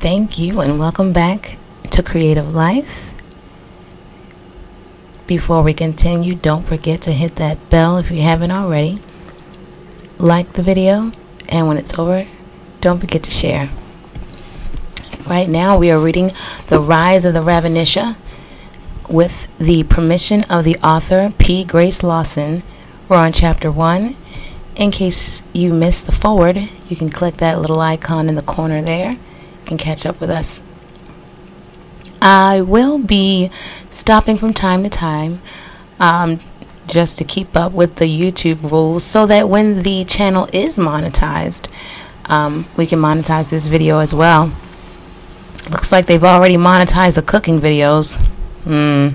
Thank you and welcome back to Creative Life. Before we continue, don't forget to hit that bell if you haven't already. Like the video, and when it's over, don't forget to share. Right now, we are reading The Rise of the Ravenisha with the permission of the author P. Grace Lawson. We're on chapter 1. In case you missed the foreword, you can click that little icon in the corner there. Can catch up with us. I will be stopping from time to time um, just to keep up with the YouTube rules so that when the channel is monetized, um, we can monetize this video as well. Looks like they've already monetized the cooking videos. Hmm.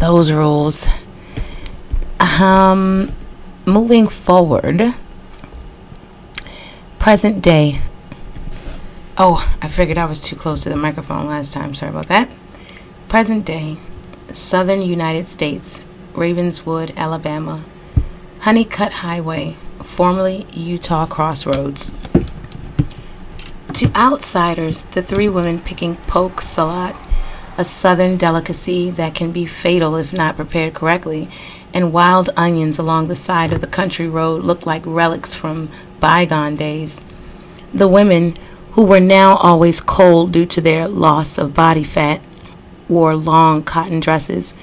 Those rules. Um, moving forward, present day. Oh, I figured I was too close to the microphone last time. Sorry about that. Present day, southern United States, Ravenswood, Alabama, Honeycutt Highway, formerly Utah Crossroads. To outsiders, the three women picking poke salad, a southern delicacy that can be fatal if not prepared correctly, and wild onions along the side of the country road look like relics from bygone days. The women, who were now always cold due to their loss of body fat, wore long cotton dresses.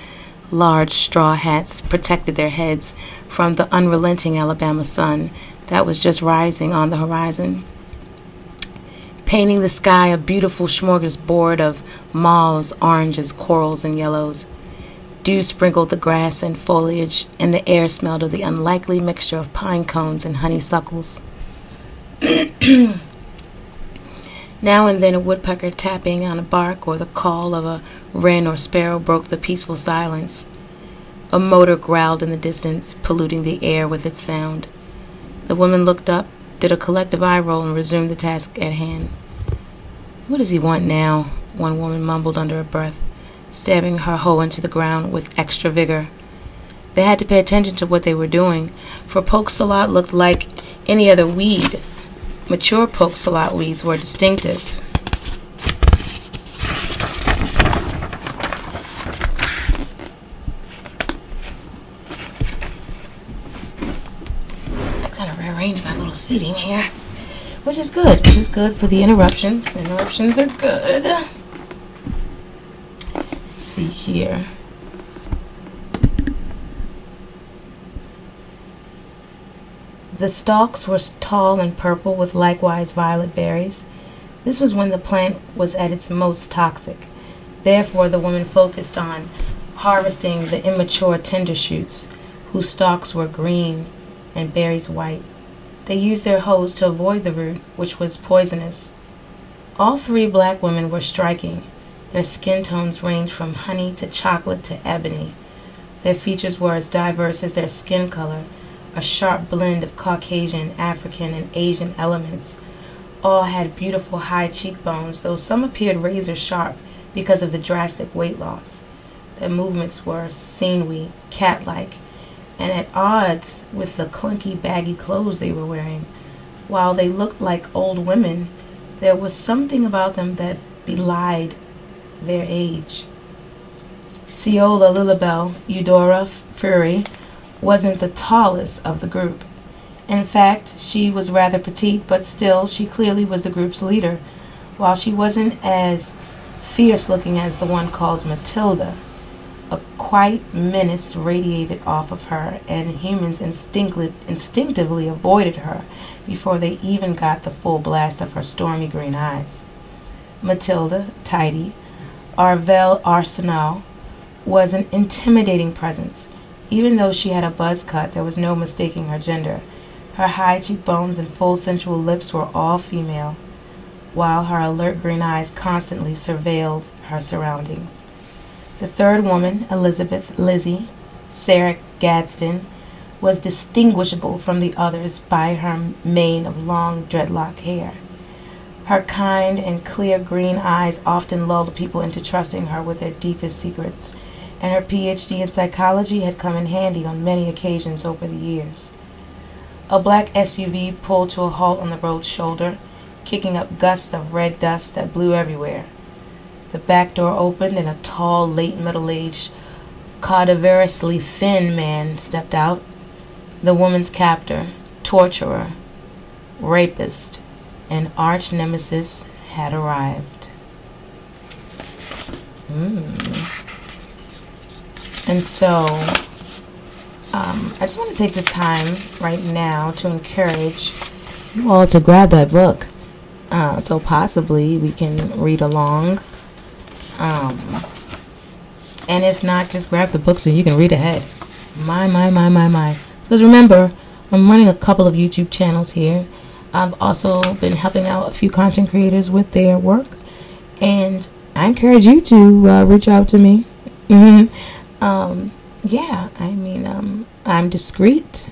Large straw hats protected their heads from the unrelenting Alabama sun that was just rising on the horizon. Painting the sky a beautiful smorgasbord of mauves, oranges, corals, and yellows. Dew sprinkled the grass and foliage, and the air smelled of the unlikely mixture of pine cones and honeysuckles. now and then a woodpecker tapping on a bark or the call of a wren or sparrow broke the peaceful silence. A motor growled in the distance, polluting the air with its sound. The woman looked up, did a collective eye roll, and resumed the task at hand. What does he want now? One woman mumbled under her breath stabbing her hoe into the ground with extra vigor. They had to pay attention to what they were doing, for poke salad looked like any other weed. Mature poke salad weeds were distinctive. I kind of rearranged my little seating here, which is good. Which is good for the interruptions. Interruptions are good see here. The stalks were tall and purple with likewise violet berries. This was when the plant was at its most toxic. Therefore, the woman focused on harvesting the immature tender shoots, whose stalks were green and berries white. They used their hoes to avoid the root, which was poisonous. All three black women were striking, their skin tones ranged from honey to chocolate to ebony. Their features were as diverse as their skin color, a sharp blend of Caucasian, African, and Asian elements. All had beautiful high cheekbones, though some appeared razor sharp because of the drastic weight loss. Their movements were sinewy, cat like, and at odds with the clunky, baggy clothes they were wearing. While they looked like old women, there was something about them that belied their age. Ceola Lilibel Eudora Fury wasn't the tallest of the group. In fact, she was rather petite, but still, she clearly was the group's leader, while she wasn't as fierce looking as the one called Matilda. A quiet menace radiated off of her, and humans instinctively, instinctively avoided her before they even got the full blast of her stormy green eyes. Matilda, Tildy, Arvel Arsenal was an intimidating presence. Even though she had a buzz cut, there was no mistaking her gender. Her high cheekbones and full sensual lips were all female, while her alert green eyes constantly surveilled her surroundings. The third woman, Elizabeth Lizzie Sarah Gadsden, was distinguishable from the others by her mane of long dreadlock hair. Her kind and clear green eyes often lulled people into trusting her with their deepest secrets, and her PhD in psychology had come in handy on many occasions over the years. A black SUV pulled to a halt on the road's shoulder. kicking up gusts of red dust that blew everywhere. The back door opened and a tall, late middle aged, cadaverously thin man stepped out. The woman's captor, torturer, rapist, and arch nemesis had arrived. Mm. And so, um, I just want to take the time right now to encourage you all to grab that book. Uh, so possibly we can read along. Um, and if not, just grab the book so you can read ahead. My, my, my, my, my. Because remember, I'm running a couple of YouTube channels here. I've also been helping out a few content creators with their work. And I encourage you to uh, reach out to me. Mm-hmm. Um, yeah, I mean, um, I'm discreet.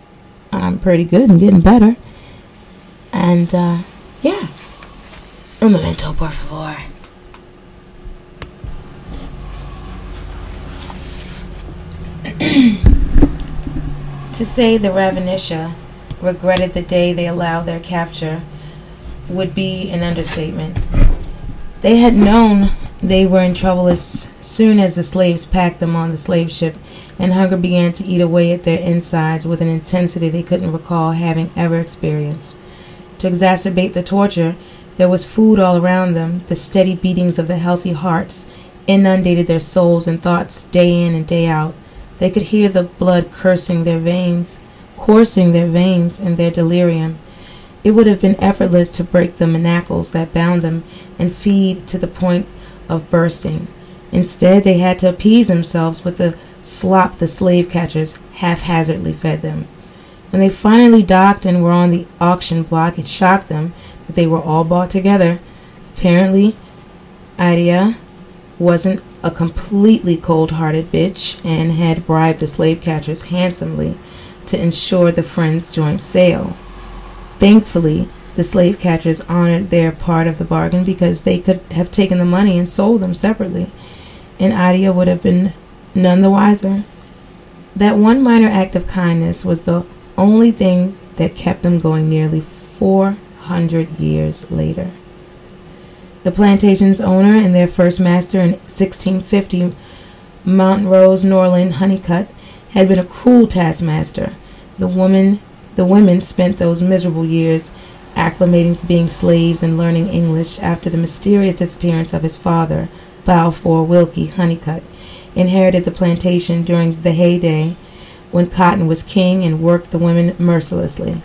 I'm pretty good and getting better. And, uh, yeah. Un momento, por favor. to say the Ravenisha regretted the day they allowed their capture would be an understatement. They had known they were in trouble as soon as the slaves packed them on the slave ship, and hunger began to eat away at their insides with an intensity they couldn't recall having ever experienced. To exacerbate the torture, there was food all around them. The steady beatings of the healthy hearts inundated their souls and thoughts day in and day out. They could hear the blood cursing their veins, coursing their veins in their delirium. It would have been effortless to break the manacles that bound them and feed to the point of bursting. Instead, they had to appease themselves with the slop the slave catchers haphazardly fed them. When they finally docked and were on the auction block, it shocked them that they were all bought together. Apparently, Idia wasn't a completely cold hearted bitch and had bribed the slave catchers handsomely to ensure the friends' joint sale. Thankfully, the slave catchers honored their part of the bargain because they could have taken the money and sold them separately, and Idia would have been none the wiser. That one minor act of kindness was the only thing that kept them going nearly 400 years later. The plantation's owner and their first master in 1650, Montrose Norland Honeycutt, had been a cruel taskmaster. The woman, the women spent those miserable years acclimating to being slaves and learning English after the mysterious disappearance of his father, Balfour Wilkie Honeycutt, inherited the plantation during the heyday when cotton was king and worked the women mercilessly.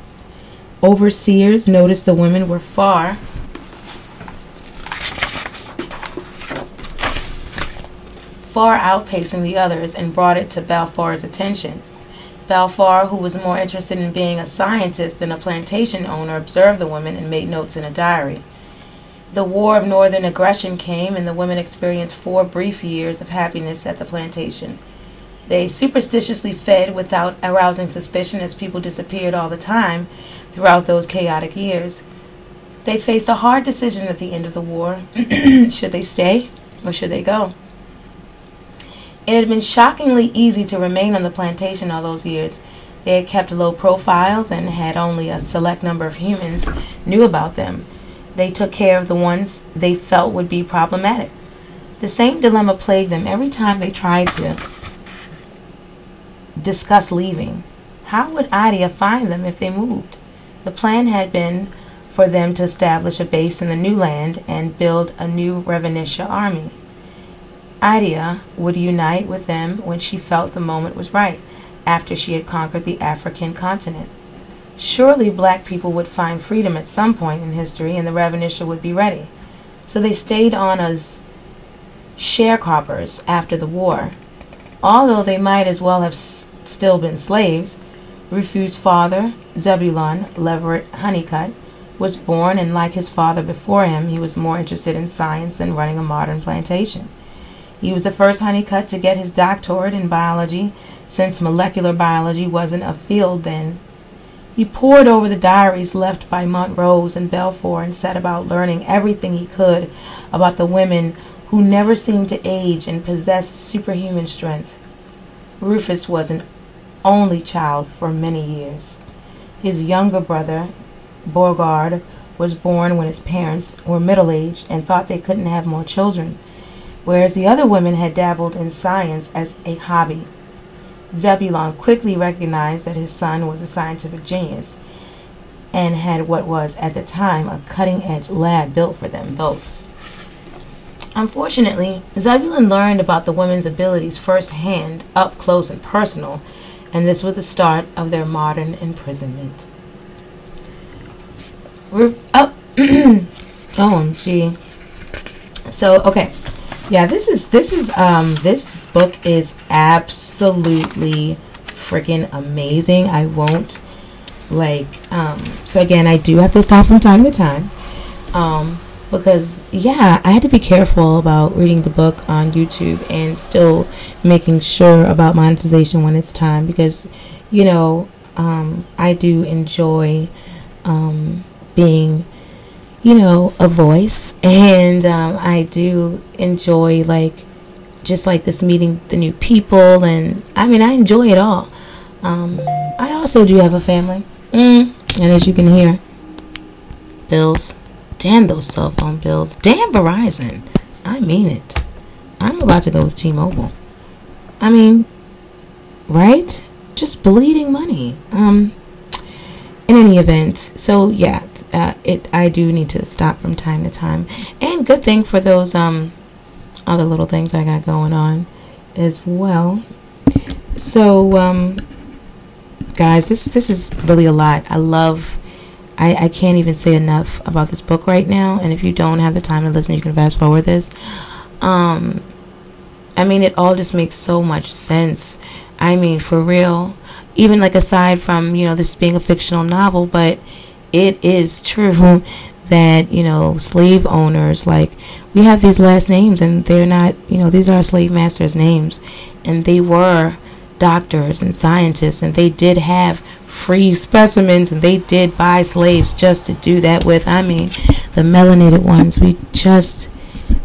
Overseers noticed the women were far far outpacing the others and brought it to Balfour's attention. Balfour, who was more interested in being a scientist than a plantation owner, observed the women and made notes in a diary. The War of Northern Aggression came, and the women experienced four brief years of happiness at the plantation. They superstitiously fed without arousing suspicion as people disappeared all the time throughout those chaotic years. They faced a hard decision at the end of the war should they stay or should they go? It had been shockingly easy to remain on the plantation all those years. They had kept low profiles and had only a select number of humans knew about them. They took care of the ones they felt would be problematic. The same dilemma plagued them every time they tried to discuss leaving. How would Idia find them if they moved? The plan had been for them to establish a base in the new land and build a new Ravenisha army. Idia would unite with them when she felt the moment was right, after she had conquered the African continent. Surely black people would find freedom at some point in history and the Ravenisha would be ready. So they stayed on as sharecroppers after the war. Although they might as well have s- still been slaves, Rufu's father, Zebulon Leverett Honeycutt, was born and like his father before him, he was more interested in science than running a modern plantation. He was the first Honeycutt to get his doctorate in biology, since molecular biology wasn't a field then. He pored over the diaries left by Montrose and Balfour and set about learning everything he could about the women who never seemed to age and possessed superhuman strength. Rufus was an only child for many years. His younger brother, Borgard, was born when his parents were middle aged and thought they couldn't have more children, whereas the other women had dabbled in science as a hobby. Zebulon quickly recognized that his son was a scientific genius and had what was, at the time, a cutting edge lab built for them both. Unfortunately, Zebulon learned about the women's abilities firsthand, up close and personal, and this was the start of their modern imprisonment. We're up. Oh, oh OMG. So, okay. Yeah, this is this is um this book is absolutely freaking amazing. I won't like um so again, I do have to stop from time to time. Um because yeah, I had to be careful about reading the book on YouTube and still making sure about monetization when it's time because you know um, I do enjoy um, being you know a voice and um, I do enjoy like just like this meeting the new people and I mean I enjoy it all. Um, I also do have a family, mm. and as you can hear, bills Damn those cell phone bills. Damn Verizon. I mean it. I'm about to go with T Mobile. I mean, right? Just bleeding money. Um, in any event, so yeah, uh, it I do need to stop from time to time. And good thing for those um other little things I got going on as well. So um guys, this this is really a lot. I love I, I can't even say enough about this book right now. And if you don't have the time to listen, you can fast forward this. Um, I mean, it all just makes so much sense. I mean, for real. Even like aside from, you know, this being a fictional novel, but it is true that, you know, slave owners, like, we have these last names and they're not, you know, these are slave masters' names. And they were doctors and scientists, and they did have free specimens, and they did buy slaves just to do that with. I mean, the melanated ones, we just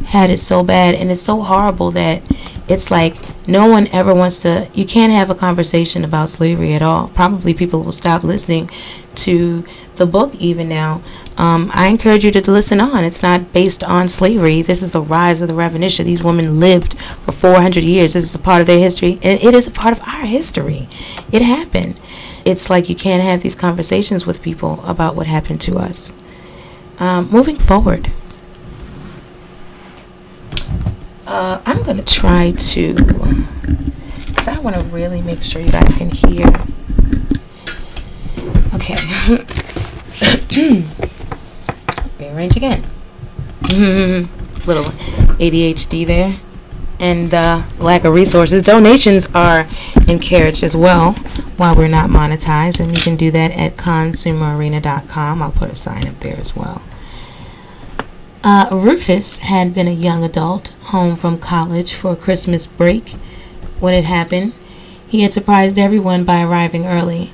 had it so bad, and it's so horrible that it's like no one ever wants to. You can't have a conversation about slavery at all. Probably people will stop listening to the book even now. Um, I encourage you to listen on. It's not based on slavery. This is the rise of the revolution. These women lived for 400 years. This is a part of their history, and it is a part of our history. It happened. It's like you can't have these conversations with people about what happened to us. Um, moving forward, uh, I'm going to try to, because I want to really make sure you guys can hear. Okay. Rearrange again. Little ADHD there. And uh, lack of resources. Donations are encouraged as well while we're not monetized. And you can do that at consumerarena.com. I'll put a sign up there as well. Uh, Rufus had been a young adult home from college for a Christmas break when it happened. He had surprised everyone by arriving early.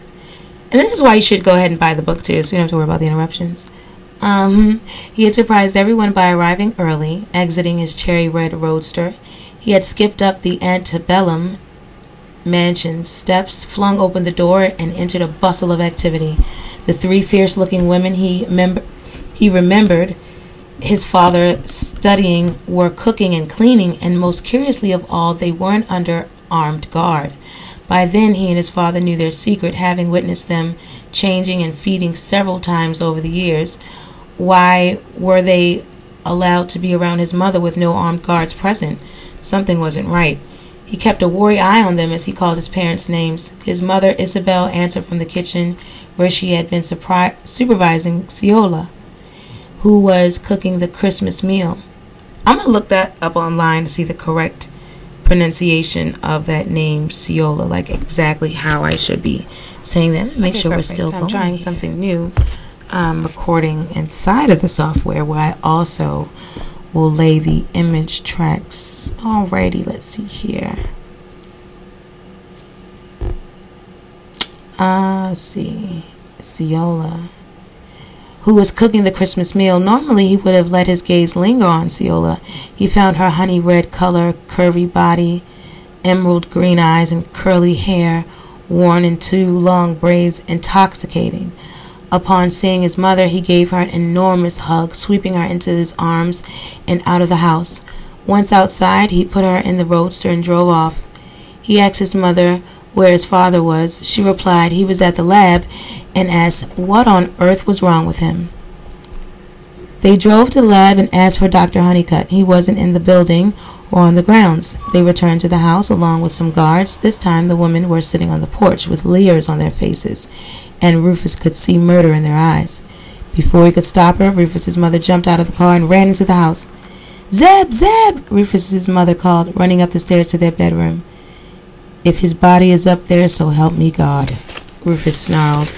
And this is why you should go ahead and buy the book too, so you don't have to worry about the interruptions. Um, he had surprised everyone by arriving early, exiting his cherry red roadster. He had skipped up the antebellum mansion steps, flung open the door, and entered a bustle of activity. The three fierce looking women he, mem- he remembered his father studying were cooking and cleaning, and most curiously of all, they weren't under armed guard. By then, he and his father knew their secret, having witnessed them changing and feeding several times over the years. Why were they allowed to be around his mother with no armed guards present? Something wasn't right. He kept a wary eye on them as he called his parents' names. His mother, Isabel, answered from the kitchen where she had been supervising Ciola, who was cooking the Christmas meal. I'm going to look that up online to see the correct pronunciation of that name, Ciola, like exactly how I should be saying that. Make okay, sure perfect. we're still going. I'm trying something new. Um, recording inside of the software where I also will lay the image tracks. Alrighty, let's see here. Ah, uh, see, Ciola who was cooking the Christmas meal. Normally, he would have let his gaze linger on Ciola. He found her honey red color, curvy body, emerald green eyes, and curly hair worn in two long braids intoxicating. Upon seeing his mother, he gave her an enormous hug, sweeping her into his arms and out of the house. Once outside, he put her in the roadster and drove off. He asked his mother where his father was. She replied he was at the lab and asked what on earth was wrong with him. They drove to the lab and asked for Dr. Honeycutt. He wasn't in the building or on the grounds. They returned to the house along with some guards. This time the women were sitting on the porch with leers on their faces, and Rufus could see murder in their eyes. Before he could stop her, Rufus's mother jumped out of the car and ran into the house. Zeb, Zeb! Rufus's mother called, running up the stairs to their bedroom. If his body is up there, so help me God, Rufus snarled.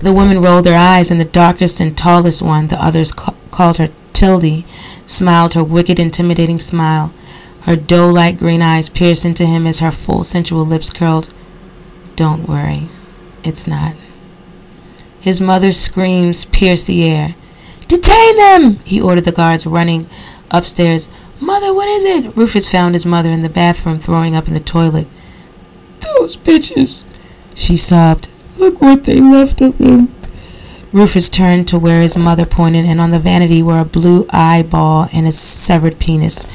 The women rolled their eyes, and the darkest and tallest one, the others ca- called her Tildy, smiled her wicked, intimidating smile. Her doe like green eyes pierced into him as her full, sensual lips curled. Don't worry, it's not. His mother's screams pierced the air. Detain them! he ordered the guards, running upstairs. Mother, what is it? Rufus found his mother in the bathroom, throwing up in the toilet. Those bitches, she sobbed. Look what they left of him. Rufus turned to where his mother pointed, and on the vanity were a blue eyeball and a severed penis.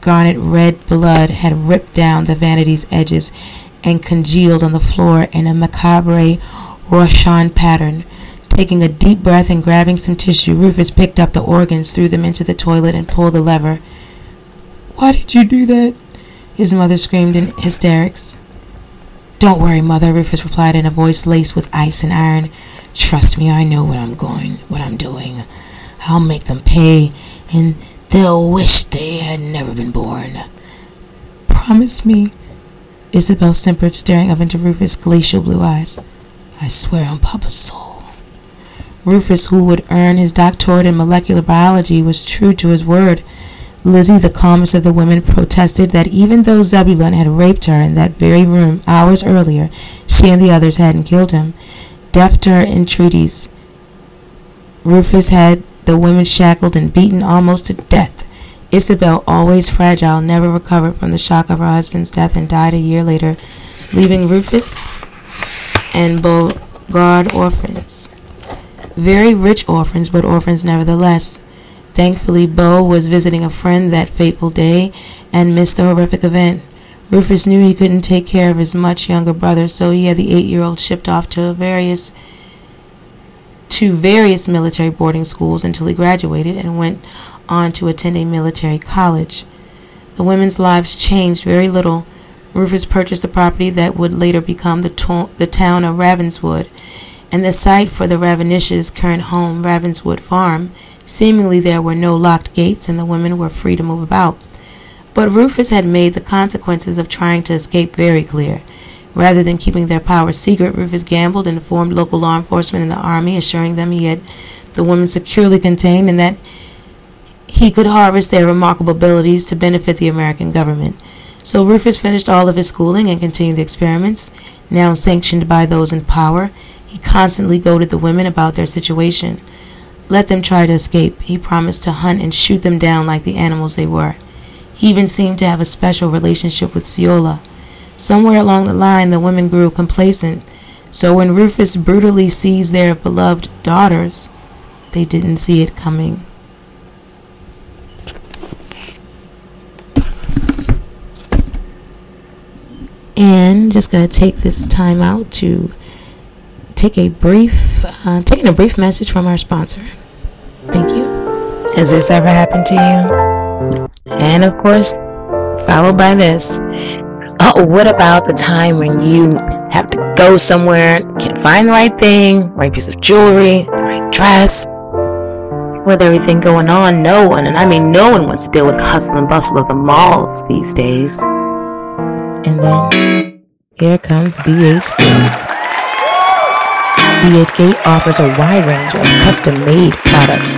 Garnet red blood had ripped down the vanity's edges and congealed on the floor in a macabre Rorschach pattern. Taking a deep breath and grabbing some tissue, Rufus picked up the organs, threw them into the toilet, and pulled the lever. Why did you do that? His mother screamed in hysterics. Don't worry, Mother, Rufus replied in a voice laced with ice and iron. Trust me, I know what I'm going, what I'm doing. I'll make them pay, and they'll wish they had never been born. Promise me, Isabel simpered, staring up into Rufus' glacial blue eyes. I swear on Papa's soul. Rufus, who would earn his doctorate in molecular biology, was true to his word. Lizzie, the calmest of the women, protested that even though Zebulon had raped her in that very room hours earlier, she and the others hadn't killed him. Deaf to her entreaties, Rufus had the women shackled and beaten almost to death. Isabel, always fragile, never recovered from the shock of her husband's death and died a year later, leaving Rufus and Bogard orphans. Very rich orphans, but orphans nevertheless. Thankfully, Bo was visiting a friend that fateful day and missed the horrific event. Rufus knew he couldn't take care of his much younger brother, so he had the eight-year-old shipped off to various to various military boarding schools until he graduated and went on to attend a military college. The women's lives changed very little. Rufus purchased a property that would later become the, to- the town of Ravenswood and the site for the Ravenishes' current home, Ravenswood Farm. Seemingly there were no locked gates and the women were free to move about. But Rufus had made the consequences of trying to escape very clear. Rather than keeping their power secret, Rufus gambled and informed local law enforcement and the army, assuring them he had the women securely contained and that he could harvest their remarkable abilities to benefit the American government. So Rufus finished all of his schooling and continued the experiments, now sanctioned by those in power. He constantly goaded the women about their situation. Let them try to escape. He promised to hunt and shoot them down like the animals they were. He even seemed to have a special relationship with Ceola. Somewhere along the line, the women grew complacent, so when Rufus brutally seized their beloved daughters, they didn't see it coming. And just gonna take this time out to take a brief, uh, taking a brief message from our sponsor. Thank you. Has this ever happened to you? And of course, followed by this. Oh, what about the time when you have to go somewhere, can't find the right thing, right piece of jewelry, right dress? With everything going on, no one, and I mean no one wants to deal with the hustle and bustle of the malls these days. And then here comes DHgate. BHK offers a wide range of custom made products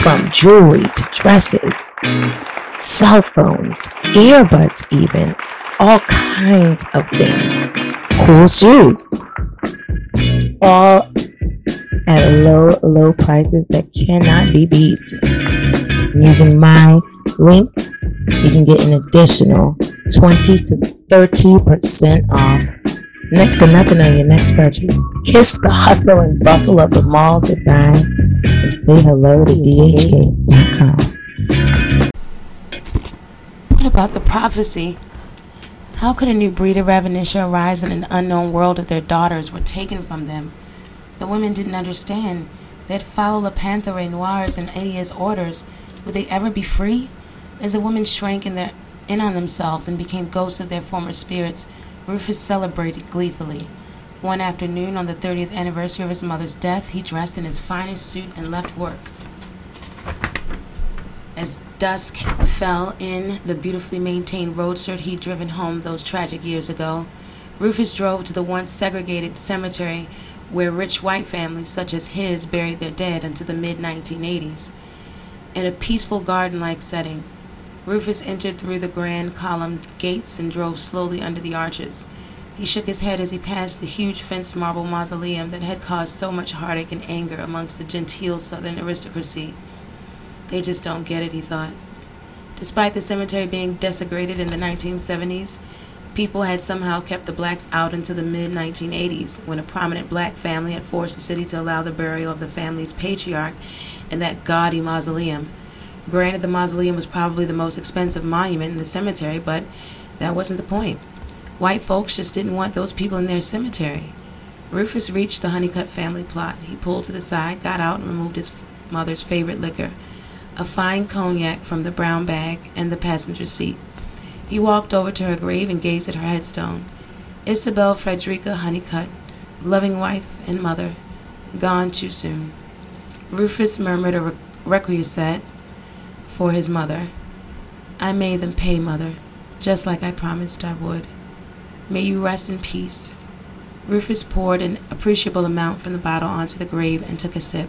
from jewelry to dresses, cell phones, earbuds, even all kinds of things, cool shoes, all at low, low prices that cannot be beat. Using my link, you can get an additional 20 to 30% off Next to nothing on your next purchase. Kiss the hustle and bustle of the mall goodbye and say hello to DHgate.com. What about the prophecy? How could a new breed of Ravenisha arise in an unknown world if their daughters were taken from them? The women didn't understand. They'd follow Le Panthère Noir's and Idia's orders. Would they ever be free? As the women shrank in, their, in on themselves and became ghosts of their former spirits, Rufus celebrated gleefully. One afternoon, on the 30th anniversary of his mother's death, he dressed in his finest suit and left work. As dusk fell in the beautifully maintained roadster he'd driven home those tragic years ago, Rufus drove to the once segregated cemetery where rich white families such as his buried their dead until the mid 1980s. In a peaceful garden like setting, Rufus entered through the grand columned gates and drove slowly under the arches. He shook his head as he passed the huge fenced marble mausoleum that had caused so much heartache and anger amongst the genteel southern aristocracy. They just don't get it, he thought. Despite the cemetery being desecrated in the 1970s, people had somehow kept the blacks out until the mid 1980s when a prominent black family had forced the city to allow the burial of the family's patriarch in that gaudy mausoleum. Granted, the mausoleum was probably the most expensive monument in the cemetery, but that wasn't the point. White folks just didn't want those people in their cemetery. Rufus reached the Honeycutt family plot. He pulled to the side, got out, and removed his mother's favorite liquor, a fine cognac from the brown bag and the passenger seat. He walked over to her grave and gazed at her headstone. Isabel Frederica Honeycutt, loving wife and mother, gone too soon. Rufus murmured a requiescat for his mother. I made them pay, mother, just like I promised I would. May you rest in peace. Rufus poured an appreciable amount from the bottle onto the grave and took a sip.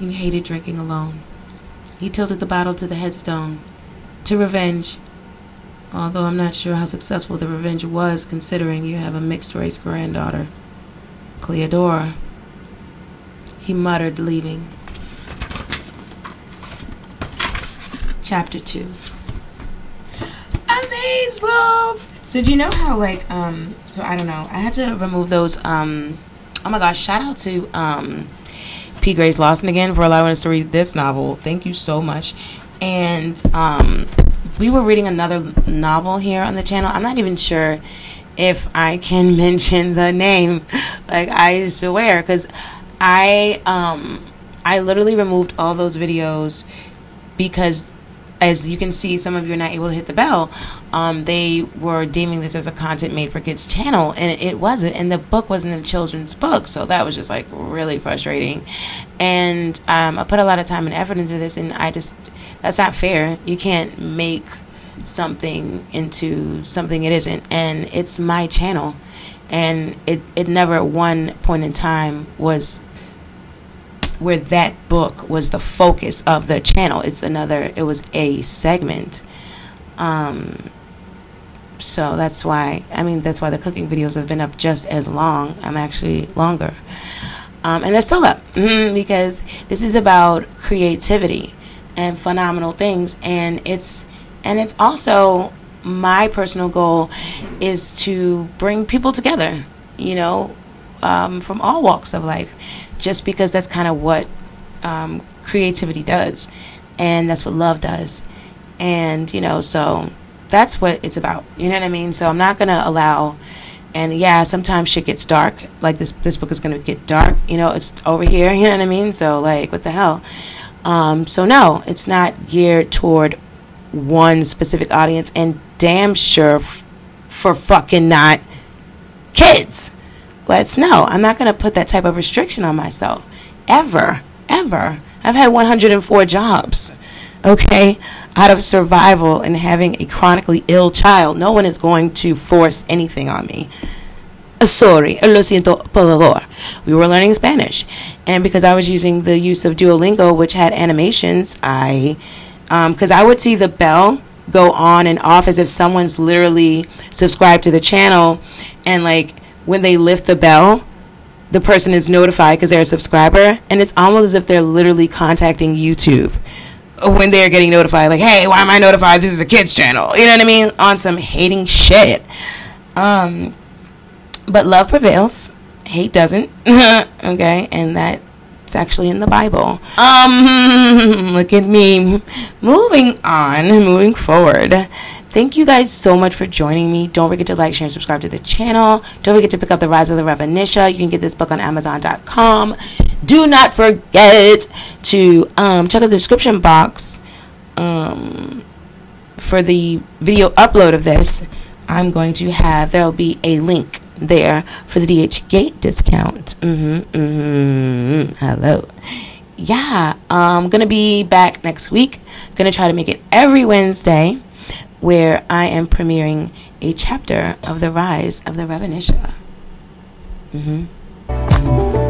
You hated drinking alone. He tilted the bottle to the headstone. To revenge. Although I'm not sure how successful the revenge was, considering you have a mixed race granddaughter. Cleodora. He muttered, leaving. Chapter 2 Amazeballs! So do you know how like um so I don't know, I had to remove those um oh my gosh, shout out to um P. Grace Lawson again for allowing us to read this novel. Thank you so much. And um we were reading another novel here on the channel. I'm not even sure if I can mention the name. Like I swear, because I um I literally removed all those videos because as you can see, some of you are not able to hit the bell. Um, they were deeming this as a content made for kids channel, and it wasn't. And the book wasn't a children's book, so that was just like really frustrating. And um, I put a lot of time and effort into this, and I just that's not fair. You can't make something into something it isn't, and it's my channel, and it it never at one point in time was where that book was the focus of the channel. It's another, it was a segment. Um, so that's why, I mean, that's why the cooking videos have been up just as long. I'm actually longer. Um, and they're still up because this is about creativity and phenomenal things. And it's, and it's also my personal goal is to bring people together, you know, um, from all walks of life just because that's kind of what um, creativity does and that's what love does. And you know so that's what it's about you know what i mean? So i'm not gonna allow and yeah sometimes shit gets dark like this this book is gonna get dark you know it's over here you know what i mean? So like what the hell? Um, so no it's not geared toward one specific audience and damn sure f- for fucking not kids let's know. I'm not going to put that type of restriction on myself. Ever. Ever. I've had 104 jobs. Okay? Out of survival and having a chronically ill child. No one is going to force anything on me. Sorry, lo siento, por favor. We were learning Spanish. And because I was using the use of Duolingo, which had animations, I, because um, I would see the bell go on and off as if someone's literally subscribed to the channel and like when they lift the bell, the person is notified because they're a subscriber, and it's almost as if they're literally contacting YouTube when they're getting notified, like, "Hey, why am I notified? This is a kids channel." You know what I mean? On some hating shit. Um, but love prevails, hate doesn't. okay, and that it's actually in the Bible. Um, look at me. Moving on, moving forward. Thank you guys so much for joining me. Don't forget to like, share, and subscribe to the channel. Don't forget to pick up The Rise of the Ravenisha. You can get this book on Amazon.com. Do not forget to um, check out the description box um, for the video upload of this. I'm going to have, there'll be a link there for the DH Gate discount. Mm-hmm, mm-hmm. Hello. Yeah, I'm gonna be back next week. Gonna try to make it every Wednesday, where I am premiering a chapter of the Rise of the. Mm-hmm. mm-hmm.